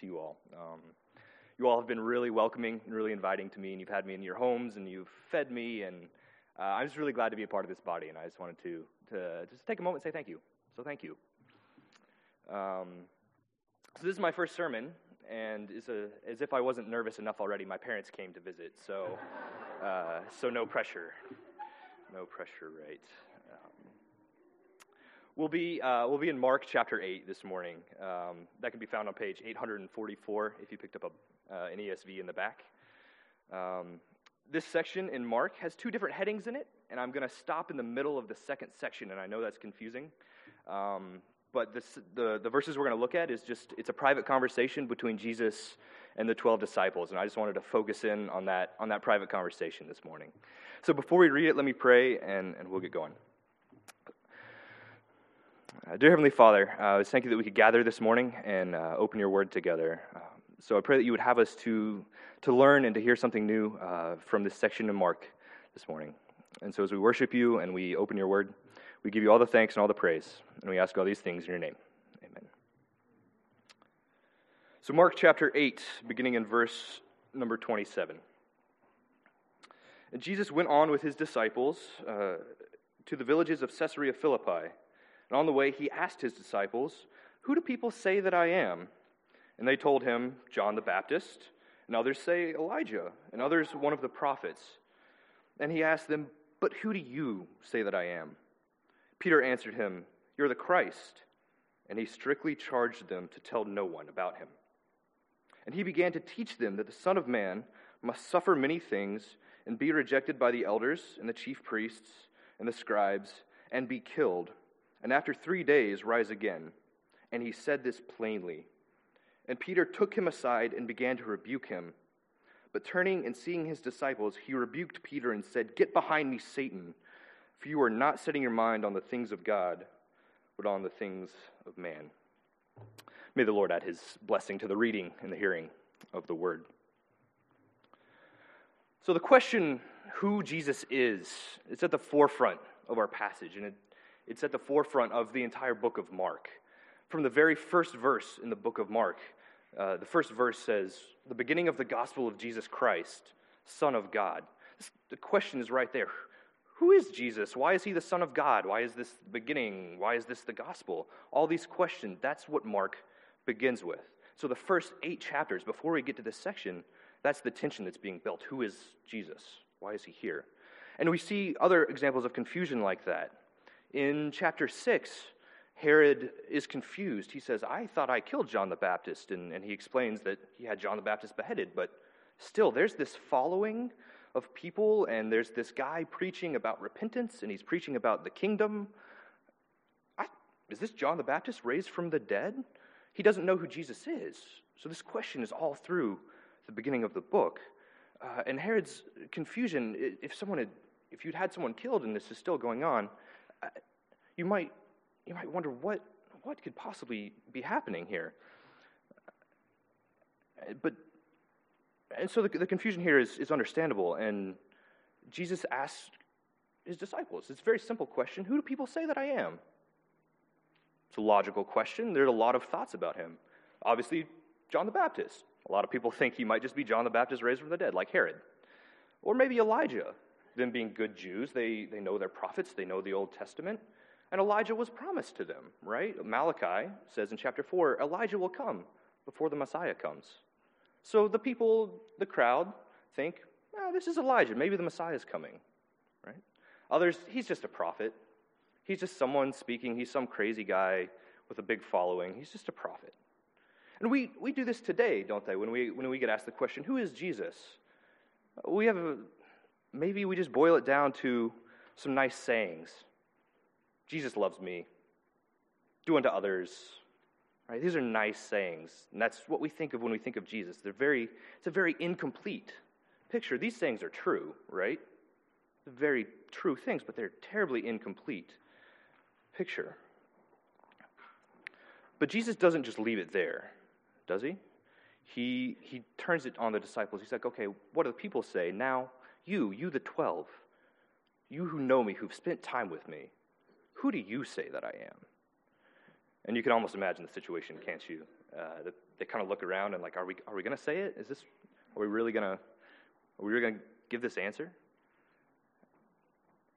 to you all. Um, you all have been really welcoming and really inviting to me, and you've had me in your homes, and you've fed me, and uh, I'm just really glad to be a part of this body, and I just wanted to, to just take a moment and say thank you. So thank you. Um, so this is my first sermon, and a, as if I wasn't nervous enough already, my parents came to visit, so, uh, so no pressure. No pressure, right? We'll, be, uh, we'll be in Mark chapter 8 this morning. Um, that can be found on page 844 if you picked up a, uh, an ESV in the back. Um, this section in Mark has two different headings in it, and I'm going to stop in the middle of the second section, and I know that's confusing. Um, but this, the, the verses we're going to look at is just it's a private conversation between jesus and the 12 disciples and i just wanted to focus in on that on that private conversation this morning so before we read it let me pray and, and we'll get going uh, dear heavenly father uh, thank you that we could gather this morning and uh, open your word together um, so i pray that you would have us to to learn and to hear something new uh, from this section in mark this morning and so as we worship you and we open your word we give you all the thanks and all the praise, and we ask all these things in your name. Amen. So, Mark chapter 8, beginning in verse number 27. And Jesus went on with his disciples uh, to the villages of Caesarea Philippi. And on the way, he asked his disciples, Who do people say that I am? And they told him, John the Baptist, and others say Elijah, and others one of the prophets. And he asked them, But who do you say that I am? Peter answered him, You're the Christ. And he strictly charged them to tell no one about him. And he began to teach them that the Son of Man must suffer many things and be rejected by the elders and the chief priests and the scribes and be killed, and after three days rise again. And he said this plainly. And Peter took him aside and began to rebuke him. But turning and seeing his disciples, he rebuked Peter and said, Get behind me, Satan. For you are not setting your mind on the things of God, but on the things of man. May the Lord add his blessing to the reading and the hearing of the word. So, the question, who Jesus is, it's at the forefront of our passage, and it, it's at the forefront of the entire book of Mark. From the very first verse in the book of Mark, uh, the first verse says, The beginning of the gospel of Jesus Christ, Son of God. The question is right there who is Jesus? Why is he the Son of God? Why is this the beginning? Why is this the gospel? All these questions, that's what Mark begins with. So, the first eight chapters, before we get to this section, that's the tension that's being built. Who is Jesus? Why is he here? And we see other examples of confusion like that. In chapter 6, Herod is confused. He says, I thought I killed John the Baptist. And, and he explains that he had John the Baptist beheaded. But still, there's this following of people, and there's this guy preaching about repentance, and he's preaching about the kingdom. I, is this John the Baptist raised from the dead? He doesn't know who Jesus is. So this question is all through the beginning of the book. Uh, and Herod's confusion, if someone had, if you'd had someone killed and this is still going on, you might, you might wonder what, what could possibly be happening here. But and so the, the confusion here is, is understandable. And Jesus asked his disciples, it's a very simple question Who do people say that I am? It's a logical question. There's a lot of thoughts about him. Obviously, John the Baptist. A lot of people think he might just be John the Baptist raised from the dead, like Herod. Or maybe Elijah. Them being good Jews, they, they know their prophets, they know the Old Testament. And Elijah was promised to them, right? Malachi says in chapter 4 Elijah will come before the Messiah comes. So the people, the crowd, think, oh, this is Elijah. Maybe the Messiah is coming, right? Others, he's just a prophet. He's just someone speaking. He's some crazy guy with a big following. He's just a prophet. And we, we do this today, don't they? When we, when we get asked the question, who is Jesus? We have a, maybe we just boil it down to some nice sayings. Jesus loves me. Do unto others Right? These are nice sayings, and that's what we think of when we think of Jesus. They're very, it's a very incomplete picture. These sayings are true, right? Very true things, but they're terribly incomplete picture. But Jesus doesn't just leave it there, does he? He, he turns it on the disciples. He's like, okay, what do the people say? Now, you, you the 12, you who know me, who've spent time with me, who do you say that I am? And you can almost imagine the situation, can't you? Uh, the, they kind of look around and like, are we, are we going to say it? Is this, are we really going to, are we really going to give this answer?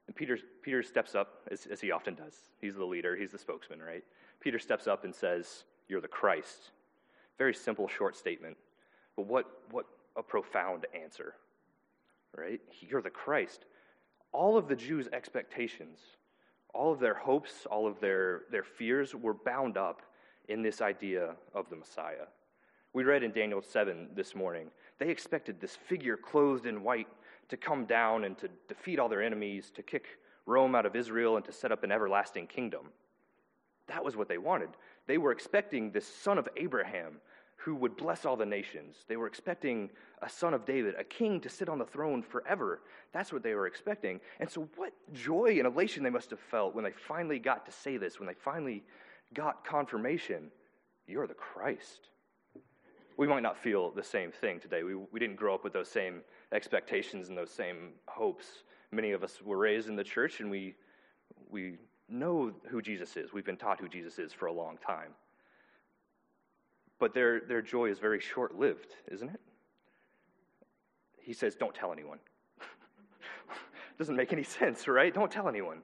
And Peter, Peter steps up, as, as he often does. He's the leader, he's the spokesman, right? Peter steps up and says, You're the Christ. Very simple, short statement. But what, what a profound answer, right? You're the Christ. All of the Jews' expectations, all of their hopes, all of their, their fears were bound up in this idea of the Messiah. We read in Daniel 7 this morning, they expected this figure clothed in white to come down and to defeat all their enemies, to kick Rome out of Israel, and to set up an everlasting kingdom. That was what they wanted. They were expecting this son of Abraham who would bless all the nations. They were expecting a son of David, a king to sit on the throne forever. That's what they were expecting. And so, what joy and elation they must have felt when they finally got to say this, when they finally got confirmation you're the Christ. We might not feel the same thing today. We, we didn't grow up with those same expectations and those same hopes. Many of us were raised in the church and we, we know who Jesus is. We've been taught who Jesus is for a long time. But their, their joy is very short lived, isn't it? He says, Don't tell anyone. Doesn't make any sense, right? Don't tell anyone.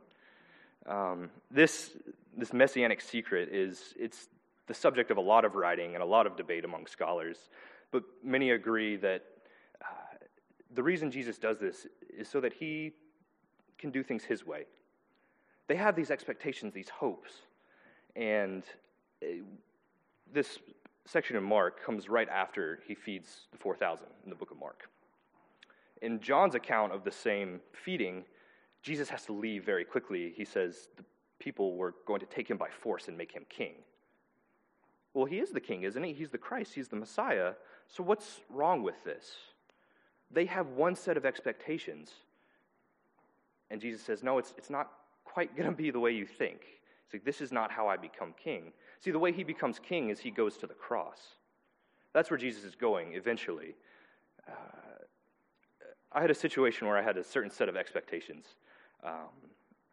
Um, this, this messianic secret is it's the subject of a lot of writing and a lot of debate among scholars. But many agree that uh, the reason Jesus does this is so that he can do things his way. They have these expectations, these hopes. And uh, this section in Mark comes right after he feeds the 4,000 in the book of Mark. In John's account of the same feeding, Jesus has to leave very quickly. He says the people were going to take him by force and make him king. Well, he is the king, isn't he? He's the Christ, he's the Messiah. So what's wrong with this? They have one set of expectations. And Jesus says, No, it's, it's not quite going to be the way you think. It's like, This is not how I become king. See, the way he becomes king is he goes to the cross. That's where Jesus is going eventually. Uh, I had a situation where I had a certain set of expectations um,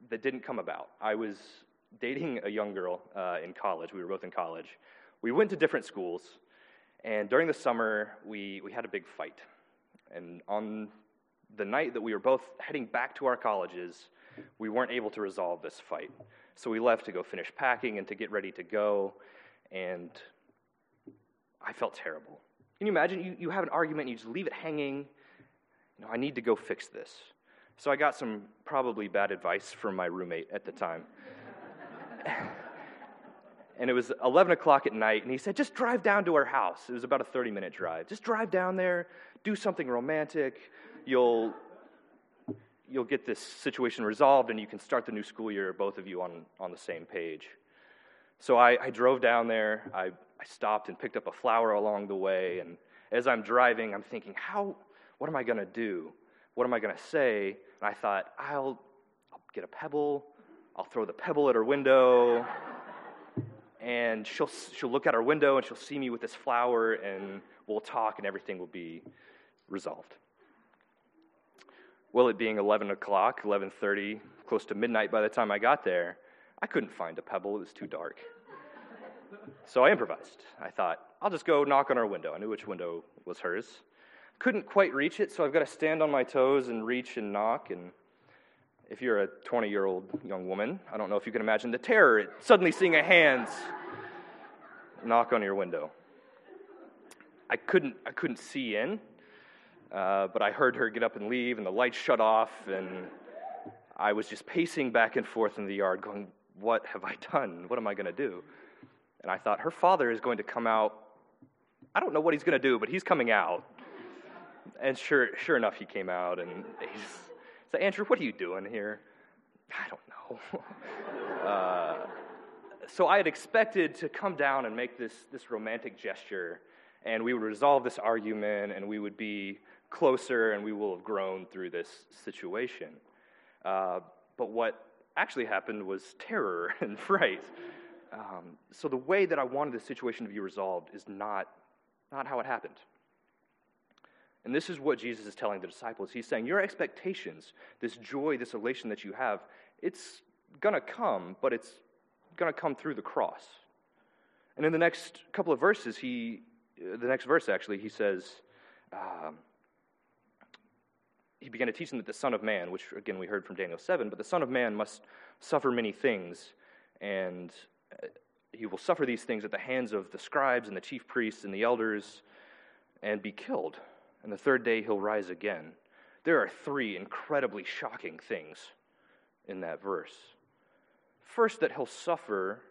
that didn't come about. I was dating a young girl uh, in college. We were both in college. We went to different schools, and during the summer, we, we had a big fight. And on the night that we were both heading back to our colleges, we weren't able to resolve this fight. So we left to go finish packing and to get ready to go, and I felt terrible. Can you imagine? You, you have an argument and you just leave it hanging. You know, I need to go fix this. So I got some probably bad advice from my roommate at the time. and it was 11 o'clock at night, and he said, Just drive down to our house. It was about a 30 minute drive. Just drive down there, do something romantic. You'll, you'll get this situation resolved, and you can start the new school year, both of you on, on the same page. So I, I drove down there. I, I stopped and picked up a flower along the way. And as I'm driving, I'm thinking, how, what am I going to do? What am I going to say? And I thought, I'll, I'll get a pebble. I'll throw the pebble at her window. and she'll, she'll look out her window and she'll see me with this flower, and we'll talk, and everything will be resolved. Well, it being 11 o'clock, 11.30, close to midnight by the time I got there, I couldn't find a pebble. It was too dark. So I improvised. I thought, I'll just go knock on her window. I knew which window was hers. Couldn't quite reach it, so I've got to stand on my toes and reach and knock. And if you're a 20 year old young woman, I don't know if you can imagine the terror at suddenly seeing a hand knock on your window. I couldn't, I couldn't see in, uh, but I heard her get up and leave, and the lights shut off, and I was just pacing back and forth in the yard, going, What have I done? What am I going to do? And I thought, Her father is going to come out. I don't know what he's going to do, but he's coming out. And sure, sure enough, he came out and he said, Andrew, what are you doing here? I don't know. uh, so I had expected to come down and make this, this romantic gesture, and we would resolve this argument, and we would be closer, and we will have grown through this situation. Uh, but what actually happened was terror and fright. Um, so the way that I wanted the situation to be resolved is not, not how it happened. And this is what Jesus is telling the disciples. He's saying, Your expectations, this joy, this elation that you have, it's going to come, but it's going to come through the cross. And in the next couple of verses, he, the next verse, actually, he says, um, he began to teach them that the Son of Man, which again we heard from Daniel 7, but the Son of Man must suffer many things, and uh, he will suffer these things at the hands of the scribes and the chief priests and the elders and be killed. And the third day he'll rise again. There are three incredibly shocking things in that verse. First, that he'll suffer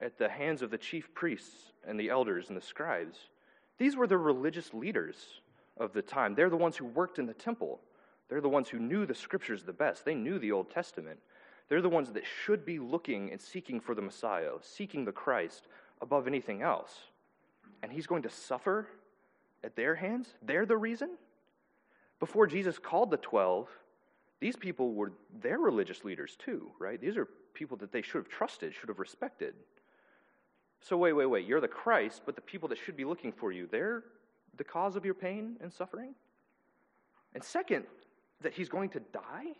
at the hands of the chief priests and the elders and the scribes. These were the religious leaders of the time. They're the ones who worked in the temple. They're the ones who knew the scriptures the best. They knew the Old Testament. They're the ones that should be looking and seeking for the Messiah, seeking the Christ above anything else. And he's going to suffer at their hands? They're the reason? Before Jesus called the 12, these people were their religious leaders too, right? These are people that they should have trusted, should have respected. So, wait, wait, wait. You're the Christ, but the people that should be looking for you, they're the cause of your pain and suffering? And second, that he's going to die?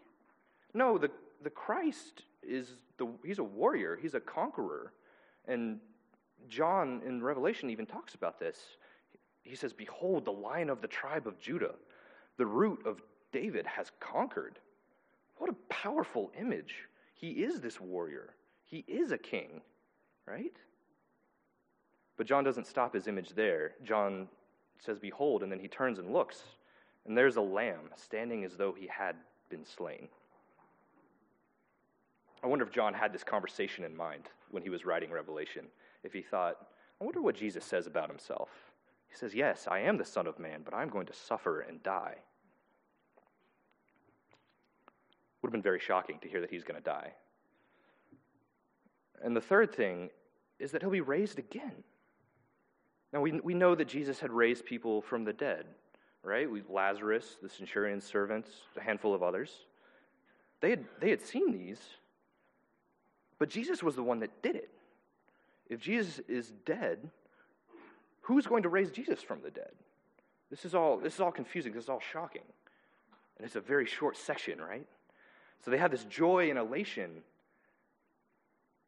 No, the, the Christ is the, he's a warrior, he's a conqueror. And John in Revelation even talks about this. He says, Behold, the lion of the tribe of Judah, the root of David, has conquered. What a powerful image. He is this warrior, he is a king, right? But John doesn't stop his image there. John says, Behold, and then he turns and looks, and there's a lamb standing as though he had been slain. I wonder if John had this conversation in mind when he was writing Revelation. If he thought, I wonder what Jesus says about himself. He says, Yes, I am the Son of Man, but I'm going to suffer and die. Would have been very shocking to hear that he's going to die. And the third thing is that he'll be raised again. Now, we, we know that Jesus had raised people from the dead, right? We, Lazarus, the centurion's servants, a handful of others. They had, they had seen these, but Jesus was the one that did it. If Jesus is dead, who's going to raise Jesus from the dead? This is all, this is all confusing. This is all shocking. And it's a very short section, right? So they have this joy and elation.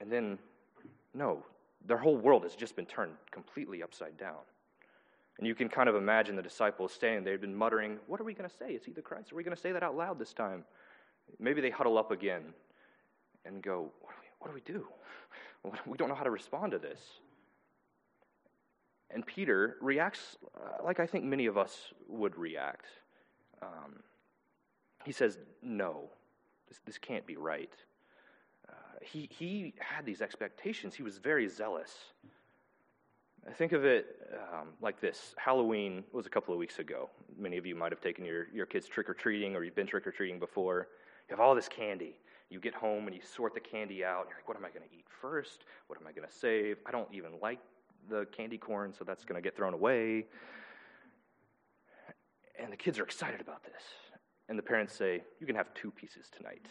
And then, no, their whole world has just been turned completely upside down. And you can kind of imagine the disciples standing there, they've been muttering, What are we going to say? Is he the Christ? Are we going to say that out loud this time? Maybe they huddle up again and go, what do we do? We don't know how to respond to this. And Peter reacts uh, like I think many of us would react. Um, he says, No, this, this can't be right. Uh, he, he had these expectations, he was very zealous. I think of it um, like this Halloween was a couple of weeks ago. Many of you might have taken your, your kids trick or treating, or you've been trick or treating before. You have all this candy. You get home and you sort the candy out. You're like, what am I going to eat first? What am I going to save? I don't even like the candy corn, so that's going to get thrown away. And the kids are excited about this. And the parents say, You can have two pieces tonight.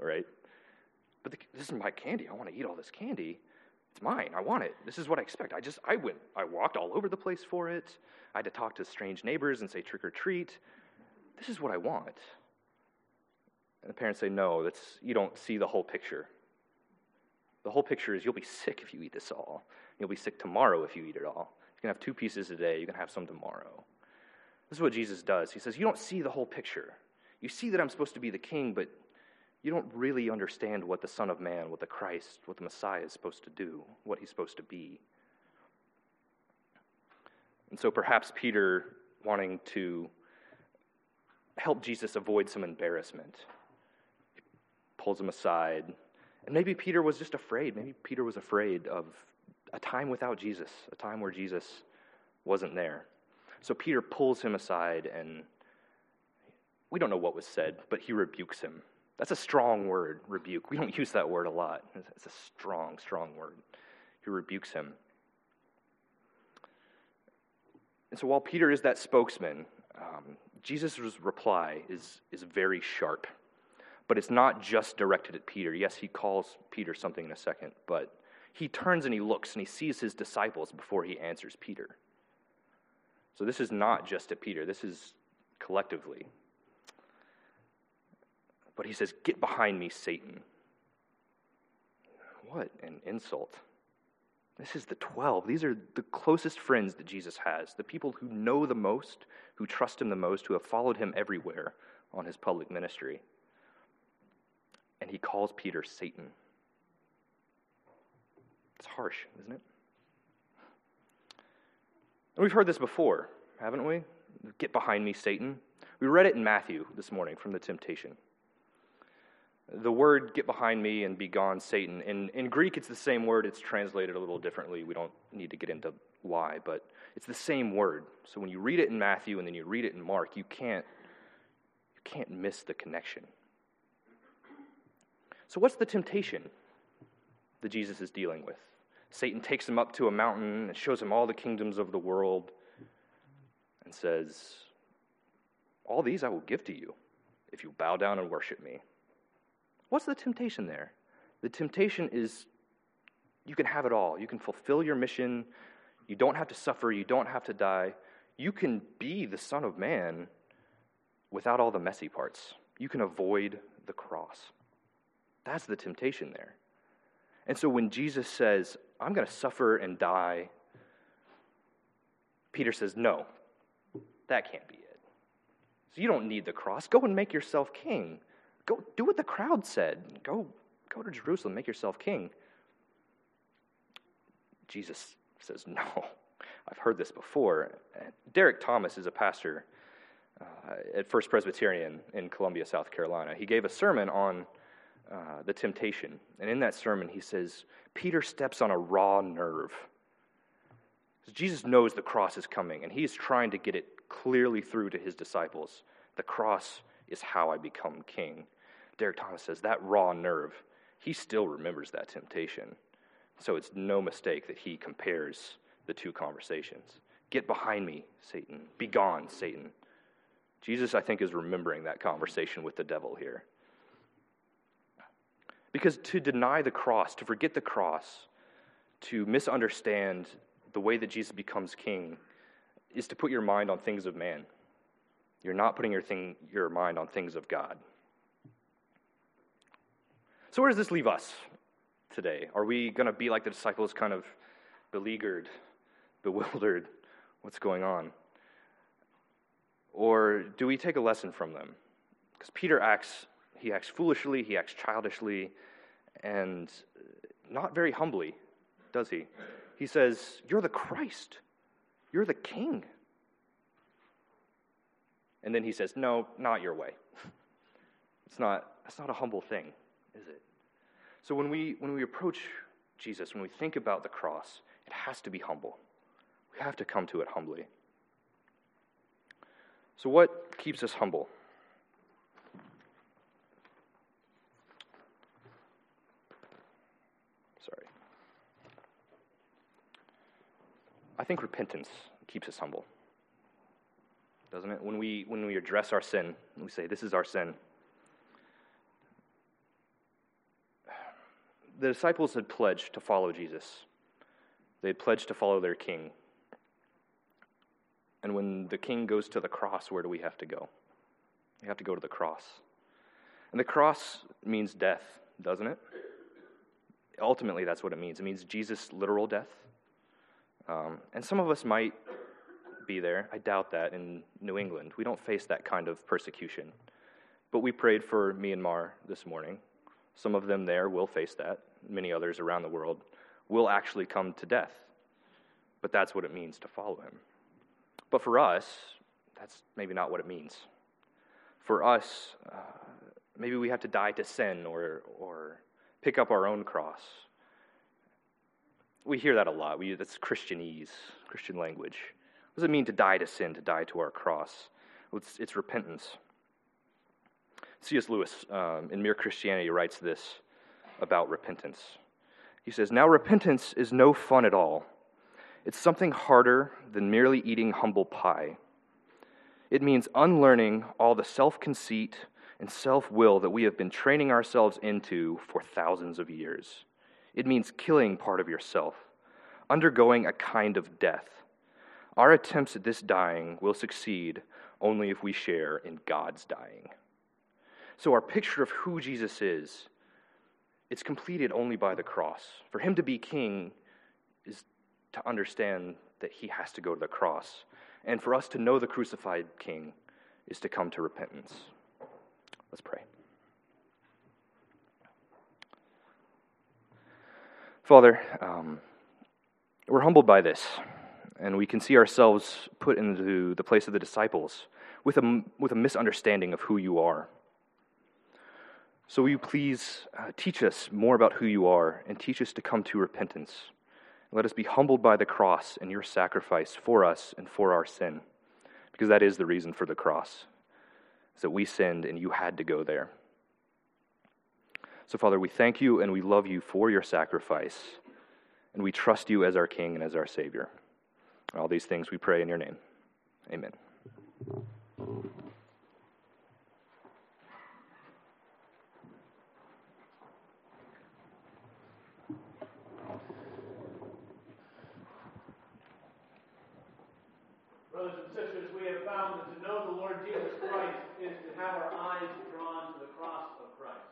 all right? But the, this is my candy. I want to eat all this candy. It's mine. I want it. This is what I expect. I just, I went, I walked all over the place for it. I had to talk to strange neighbors and say trick or treat. This is what I want. And the parents say, No, that's, you don't see the whole picture. The whole picture is you'll be sick if you eat this all. You'll be sick tomorrow if you eat it all. You can have two pieces a day, you can have some tomorrow. This is what Jesus does. He says, You don't see the whole picture. You see that I'm supposed to be the king, but you don't really understand what the Son of Man, what the Christ, what the Messiah is supposed to do, what he's supposed to be. And so perhaps Peter, wanting to help Jesus avoid some embarrassment, pulls him aside. And maybe Peter was just afraid. Maybe Peter was afraid of a time without Jesus, a time where Jesus wasn't there. So Peter pulls him aside, and we don't know what was said, but he rebukes him. That's a strong word, rebuke. We don't use that word a lot. It's a strong, strong word. He rebukes him. And so while Peter is that spokesman, um, Jesus' reply is, is very sharp. But it's not just directed at Peter. Yes, he calls Peter something in a second, but he turns and he looks and he sees his disciples before he answers Peter. So this is not just at Peter, this is collectively. But he says, Get behind me, Satan. What an insult. This is the 12. These are the closest friends that Jesus has, the people who know the most, who trust him the most, who have followed him everywhere on his public ministry. And he calls Peter Satan. It's harsh, isn't it? And we've heard this before, haven't we? Get behind me, Satan. We read it in Matthew this morning from the temptation. The word get behind me and be gone, Satan. In, in Greek, it's the same word. It's translated a little differently. We don't need to get into why, but it's the same word. So when you read it in Matthew and then you read it in Mark, you can't, you can't miss the connection. So, what's the temptation that Jesus is dealing with? Satan takes him up to a mountain and shows him all the kingdoms of the world and says, All these I will give to you if you bow down and worship me. What's the temptation there? The temptation is you can have it all. You can fulfill your mission. You don't have to suffer. You don't have to die. You can be the Son of Man without all the messy parts. You can avoid the cross. That's the temptation there. And so when Jesus says, I'm going to suffer and die, Peter says, No, that can't be it. So you don't need the cross. Go and make yourself king. Go do what the crowd said. Go, go to Jerusalem, make yourself king. Jesus says, No, I've heard this before. Derek Thomas is a pastor uh, at First Presbyterian in Columbia, South Carolina. He gave a sermon on uh, the temptation. And in that sermon, he says, Peter steps on a raw nerve. Jesus knows the cross is coming, and he's trying to get it clearly through to his disciples. The cross is how I become king. Derek Thomas says that raw nerve, he still remembers that temptation. So it's no mistake that he compares the two conversations. Get behind me, Satan. Be gone, Satan. Jesus, I think, is remembering that conversation with the devil here. Because to deny the cross, to forget the cross, to misunderstand the way that Jesus becomes king, is to put your mind on things of man. You're not putting your, thing, your mind on things of God. So, where does this leave us today? Are we going to be like the disciples, kind of beleaguered, bewildered? What's going on? Or do we take a lesson from them? Because Peter acts he acts foolishly, he acts childishly, and not very humbly, does he? He says, You're the Christ, you're the King. And then he says, No, not your way. It's not, it's not a humble thing, is it? So when we, when we approach Jesus, when we think about the cross, it has to be humble. We have to come to it humbly. So, what keeps us humble? Sorry. I think repentance keeps us humble, doesn't it? When we, when we address our sin, we say, This is our sin. The disciples had pledged to follow Jesus, they had pledged to follow their king. And when the king goes to the cross, where do we have to go? We have to go to the cross. And the cross means death, doesn't it? Ultimately, that's what it means. It means Jesus' literal death. Um, and some of us might be there. I doubt that in New England. We don't face that kind of persecution. But we prayed for Myanmar this morning. Some of them there will face that. Many others around the world will actually come to death. But that's what it means to follow him. But for us, that's maybe not what it means. For us, uh, maybe we have to die to sin or, or pick up our own cross we hear that a lot. We, that's Christianese, Christian language. What does it mean to die to sin, to die to our cross? It's, it's repentance. C.S. Lewis, um, in Mere Christianity, writes this about repentance. He says, Now repentance is no fun at all. It's something harder than merely eating humble pie. It means unlearning all the self conceit and self will that we have been training ourselves into for thousands of years. It means killing part of yourself, undergoing a kind of death. Our attempts at this dying will succeed only if we share in God's dying. So, our picture of who Jesus is, it's completed only by the cross. For him to be king is to understand that he has to go to the cross. And for us to know the crucified king is to come to repentance. Let's pray. Father, um, we're humbled by this, and we can see ourselves put into the place of the disciples with a, with a misunderstanding of who you are. So, will you please uh, teach us more about who you are and teach us to come to repentance? Let us be humbled by the cross and your sacrifice for us and for our sin, because that is the reason for the cross, is that we sinned and you had to go there. So, Father, we thank you and we love you for your sacrifice, and we trust you as our King and as our Savior. All these things we pray in your name. Amen. Brothers and sisters, we have found that to know the Lord Jesus Christ is to have our eyes drawn to the cross of Christ.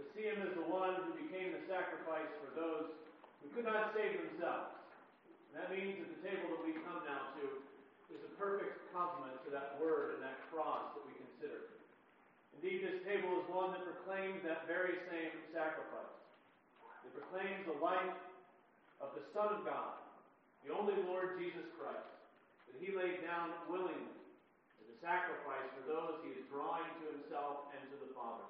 To see him as the one who became the sacrifice for those who could not save themselves. And that means that the table that we come now to is a perfect complement to that word and that cross that we consider. Indeed, this table is one that proclaims that very same sacrifice. It proclaims the life of the Son of God, the only Lord Jesus Christ that he laid down willingly as a sacrifice for those he is drawing to himself and to the Father.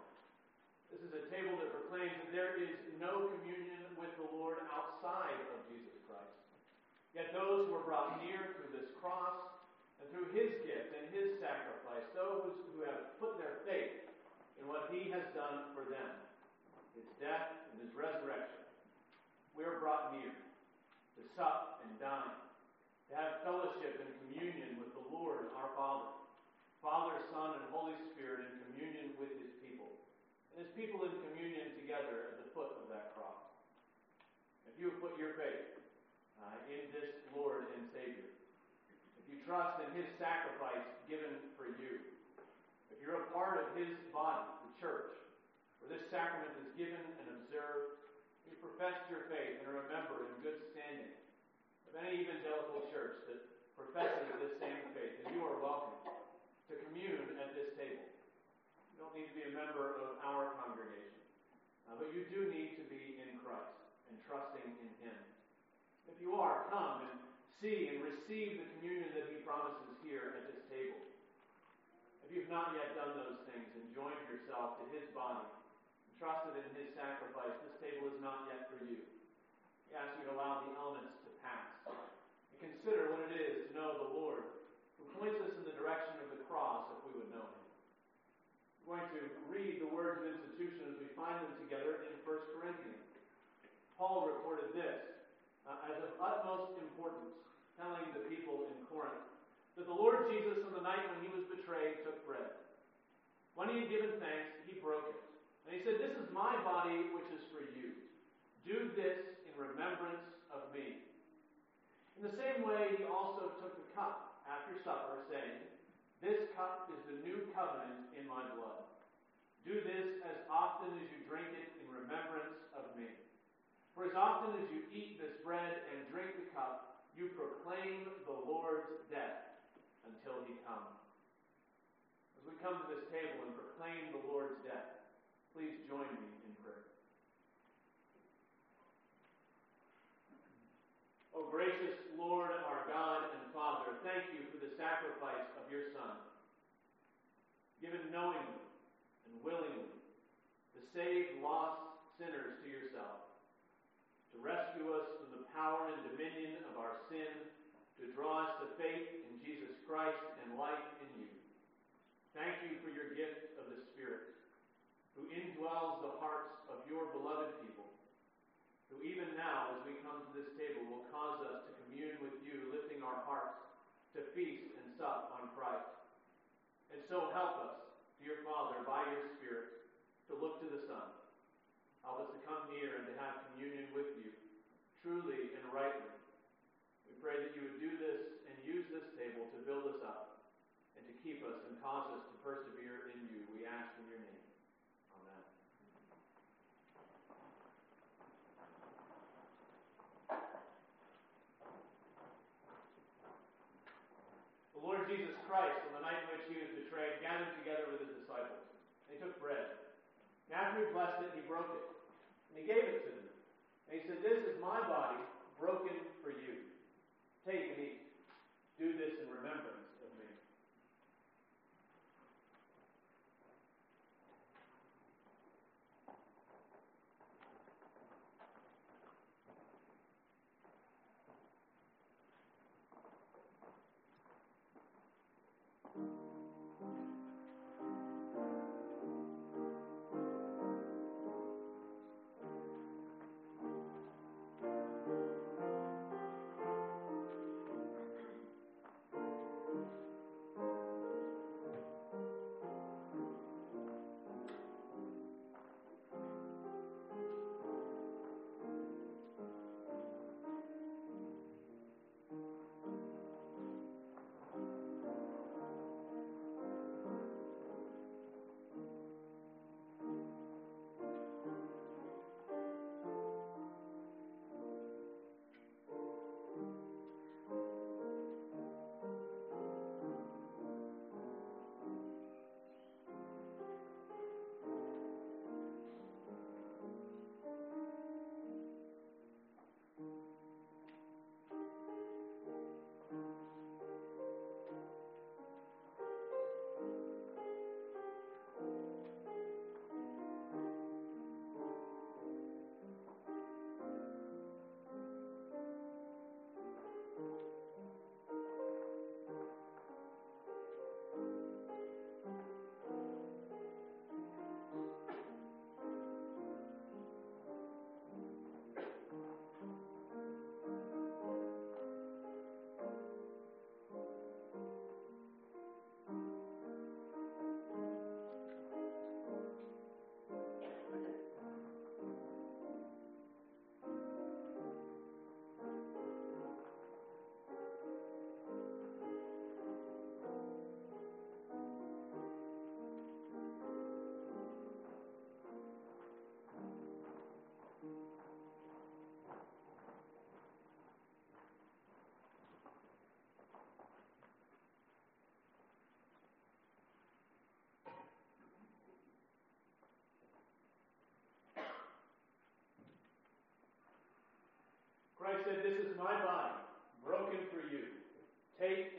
This is a table that proclaims that there is no communion with the Lord outside of Jesus Christ. Yet those who are brought near through this cross and through his gift and his sacrifice, those who have put their faith in what he has done for them, his death and his resurrection, we are brought near to sup and dine to have fellowship and communion with the Lord our Father, Father, Son, and Holy Spirit in communion with his people, and his people in communion together at the foot of that cross. If you have put your faith uh, in this Lord and Savior, if you trust in his sacrifice given for you, if you're a part of his body, the church, where this sacrament is given and observed, you profess your faith and are a member in good standing of any evangelical church that professes this same faith, and you are welcome to commune at this table. You don't need to be a member of our congregation, uh, but you do need to be in Christ and trusting in Him. If you are, come and see and receive the communion that He promises here at this table. If you've not yet done those things and joined yourself to His body and trusted in His sacrifice, this table is not yet for you. He asks you to allow the elements to pass and consider what it is to know the Lord who points us in the direction of the cross if we would know Him. We're going to read the words of institution as we find them together in 1 Corinthians. Paul recorded this uh, as of utmost importance, telling the people in Corinth that the Lord Jesus, on the night when he was betrayed, took bread. When he had given thanks, he broke it. And he said, This is my body, which is for you. Do this in remembrance of me. In the same way, he also took the cup after supper, saying, This cup is the new covenant in my blood. Do this as often as you drink it in remembrance of me. For as often as you eat this bread and drink the cup, you proclaim the Lord's death until he comes. As we come to this table and proclaim the Lord's death, please join me in prayer. O gracious Lord, our God and Father, thank you for the sacrifice of your Son, given knowingly and willingly to save lost sinners to yourself, to rescue us from the power and dominion of our sin, to draw us to faith in Jesus Christ and life in you. Thank you for your gift of the Spirit, who indwells the hearts of your beloved people who even now, as we come to this table, will cause us to commune with you, lifting our hearts to feast and sup on Christ. And so help us, dear Father, by your Spirit, to look to the Son. Help us to come near and to have communion with you, truly and rightly. We pray that you would do this and use this table to build us up and to keep us and cause us to persevere in you. We ask in your name. broke it. And he gave it to them. And he said, This is my body broken for you. Take and eat. Do this and remember." Christ said, This is my body, broken for you. Take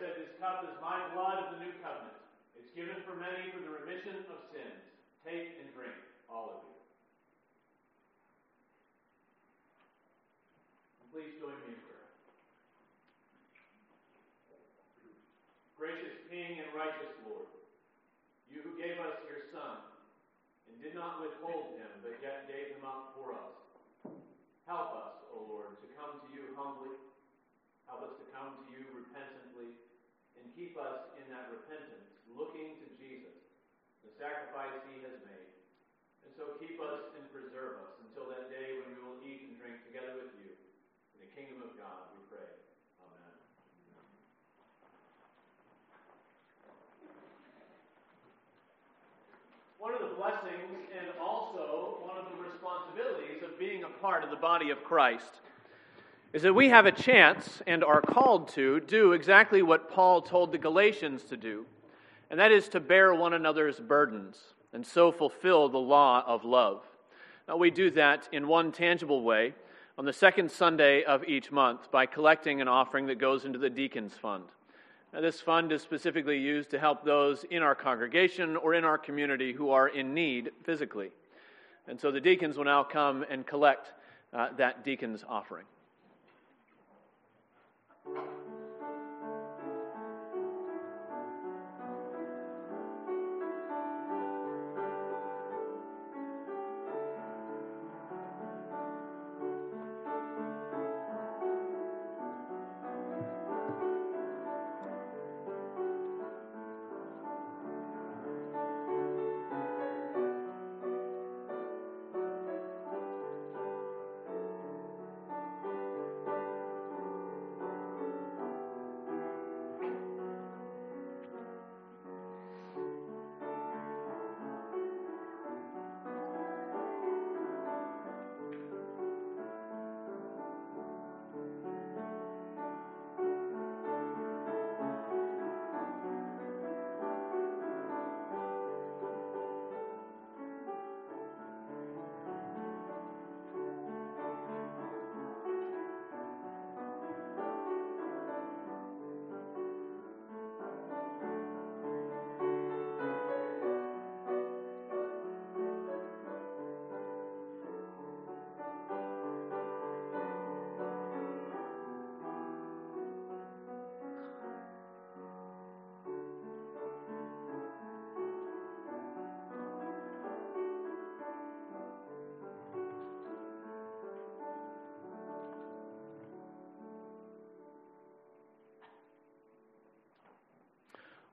said, This cup is my blood of the new covenant. It's given for many for the remission of sins. Take and drink, all of you. And please join me in prayer. Gracious King and righteous Lord, you who gave us your Son and did not withhold him, but yet gave him up for us, help us, O Lord, to come to you humbly. Help us to come to you repentantly keep us in that repentance, looking to Jesus, the sacrifice he has made. And so keep us and preserve us until that day when we will eat and drink together with you in the kingdom of God, we pray. Amen. One of the blessings and also one of the responsibilities of being a part of the body of Christ is that we have a chance and are called to do exactly what Paul told the Galatians to do, and that is to bear one another's burdens and so fulfill the law of love. Now, we do that in one tangible way on the second Sunday of each month by collecting an offering that goes into the Deacons Fund. Now, this fund is specifically used to help those in our congregation or in our community who are in need physically. And so the deacons will now come and collect uh, that deacon's offering.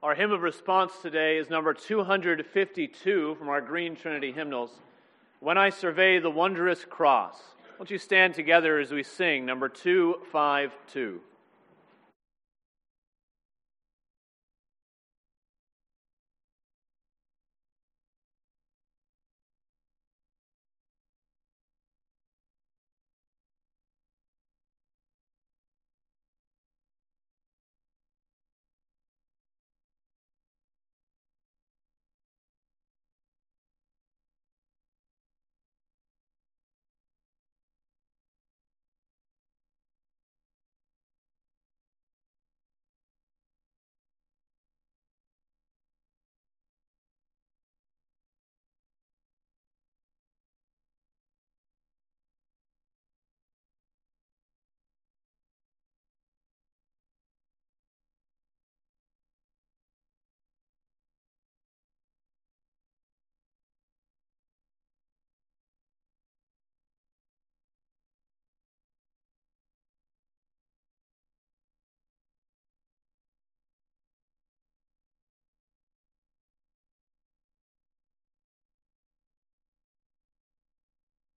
Our hymn of response today is number 252 from our Green Trinity hymnals. When I survey the wondrous cross. Won't you stand together as we sing number 252?